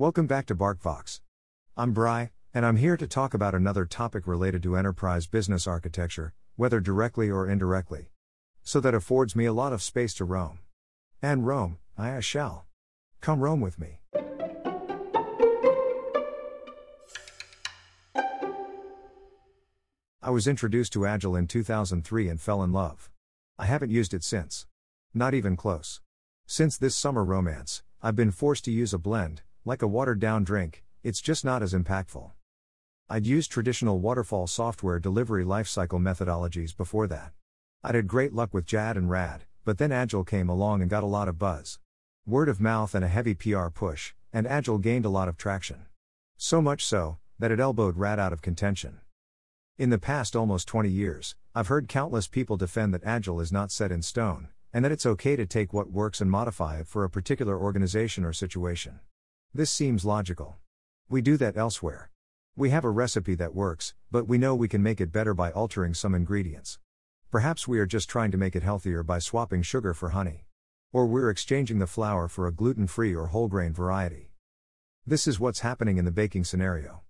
Welcome back to BarcVox. I'm Bry, and I'm here to talk about another topic related to enterprise business architecture, whether directly or indirectly. So that affords me a lot of space to roam. And roam, I shall. Come roam with me. I was introduced to Agile in 2003 and fell in love. I haven't used it since. Not even close. Since this summer romance, I've been forced to use a blend, like a watered down drink, it's just not as impactful. I'd used traditional waterfall software delivery lifecycle methodologies before that. I'd had great luck with JAD and RAD, but then Agile came along and got a lot of buzz. Word of mouth and a heavy PR push, and Agile gained a lot of traction. So much so, that it elbowed RAD out of contention. In the past almost 20 years, I've heard countless people defend that Agile is not set in stone, and that it's okay to take what works and modify it for a particular organization or situation. This seems logical. We do that elsewhere. We have a recipe that works, but we know we can make it better by altering some ingredients. Perhaps we are just trying to make it healthier by swapping sugar for honey. Or we're exchanging the flour for a gluten free or whole grain variety. This is what's happening in the baking scenario.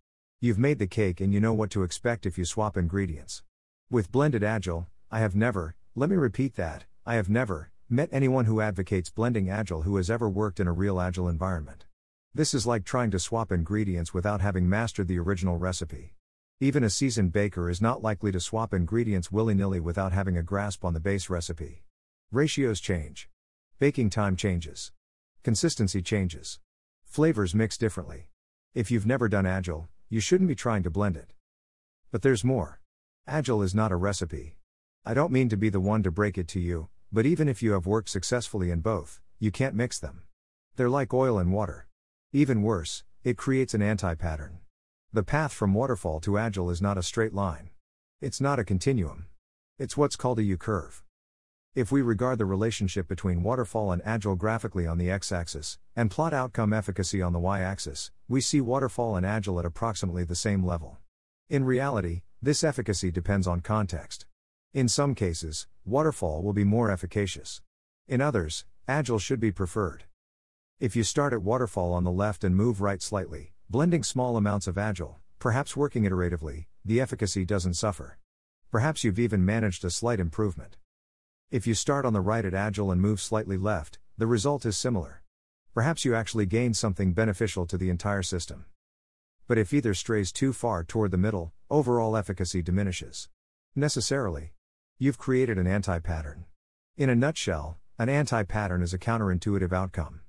You've made the cake and you know what to expect if you swap ingredients. With blended agile, I have never, let me repeat that, I have never met anyone who advocates blending agile who has ever worked in a real agile environment. This is like trying to swap ingredients without having mastered the original recipe. Even a seasoned baker is not likely to swap ingredients willy nilly without having a grasp on the base recipe. Ratios change. Baking time changes. Consistency changes. Flavors mix differently. If you've never done Agile, you shouldn't be trying to blend it. But there's more. Agile is not a recipe. I don't mean to be the one to break it to you, but even if you have worked successfully in both, you can't mix them. They're like oil and water. Even worse, it creates an anti pattern. The path from waterfall to agile is not a straight line. It's not a continuum. It's what's called a U curve. If we regard the relationship between waterfall and agile graphically on the x axis, and plot outcome efficacy on the y axis, we see waterfall and agile at approximately the same level. In reality, this efficacy depends on context. In some cases, waterfall will be more efficacious. In others, agile should be preferred. If you start at waterfall on the left and move right slightly, blending small amounts of agile, perhaps working iteratively, the efficacy doesn't suffer. Perhaps you've even managed a slight improvement. If you start on the right at agile and move slightly left, the result is similar. Perhaps you actually gain something beneficial to the entire system. But if either strays too far toward the middle, overall efficacy diminishes. Necessarily. You've created an anti pattern. In a nutshell, an anti pattern is a counterintuitive outcome.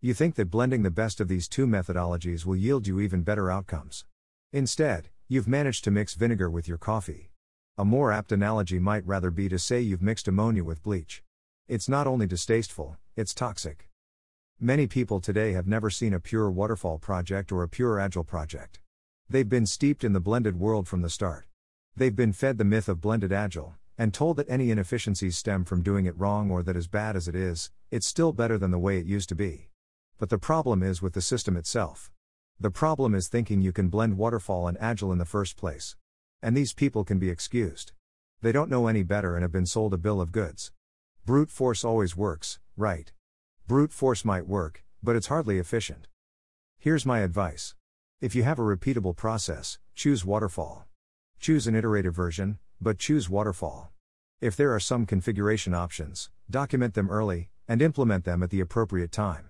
You think that blending the best of these two methodologies will yield you even better outcomes. Instead, you've managed to mix vinegar with your coffee. A more apt analogy might rather be to say you've mixed ammonia with bleach. It's not only distasteful, it's toxic. Many people today have never seen a pure waterfall project or a pure agile project. They've been steeped in the blended world from the start. They've been fed the myth of blended agile, and told that any inefficiencies stem from doing it wrong or that as bad as it is, it's still better than the way it used to be. But the problem is with the system itself. The problem is thinking you can blend waterfall and agile in the first place. And these people can be excused. They don't know any better and have been sold a bill of goods. Brute force always works, right? Brute force might work, but it's hardly efficient. Here's my advice. If you have a repeatable process, choose waterfall. Choose an iterative version, but choose waterfall. If there are some configuration options, document them early, and implement them at the appropriate time.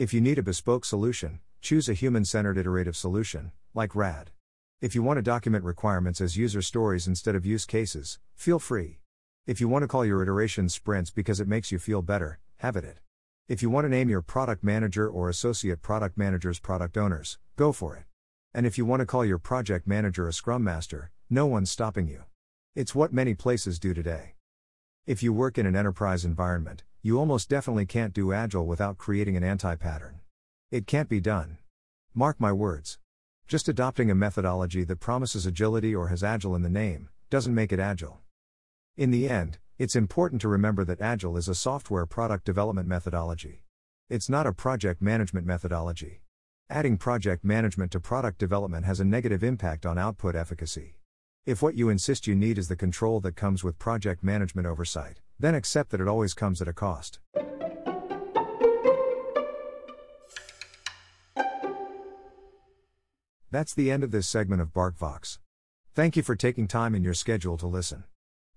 If you need a bespoke solution, choose a human centered iterative solution, like RAD. If you want to document requirements as user stories instead of use cases, feel free. If you want to call your iterations sprints because it makes you feel better, have it. If you want to name your product manager or associate product managers product owners, go for it. And if you want to call your project manager a scrum master, no one's stopping you. It's what many places do today. If you work in an enterprise environment, you almost definitely can't do Agile without creating an anti pattern. It can't be done. Mark my words. Just adopting a methodology that promises agility or has Agile in the name doesn't make it Agile. In the end, it's important to remember that Agile is a software product development methodology. It's not a project management methodology. Adding project management to product development has a negative impact on output efficacy. If what you insist you need is the control that comes with project management oversight, then accept that it always comes at a cost. That's the end of this segment of BarcVox. Thank you for taking time in your schedule to listen.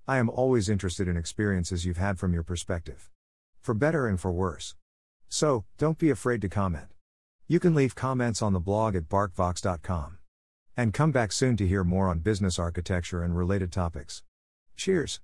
I am always interested in experiences you've had from your perspective. For better and for worse. So, don't be afraid to comment. You can leave comments on the blog at barcvox.com. And come back soon to hear more on business architecture and related topics. Cheers.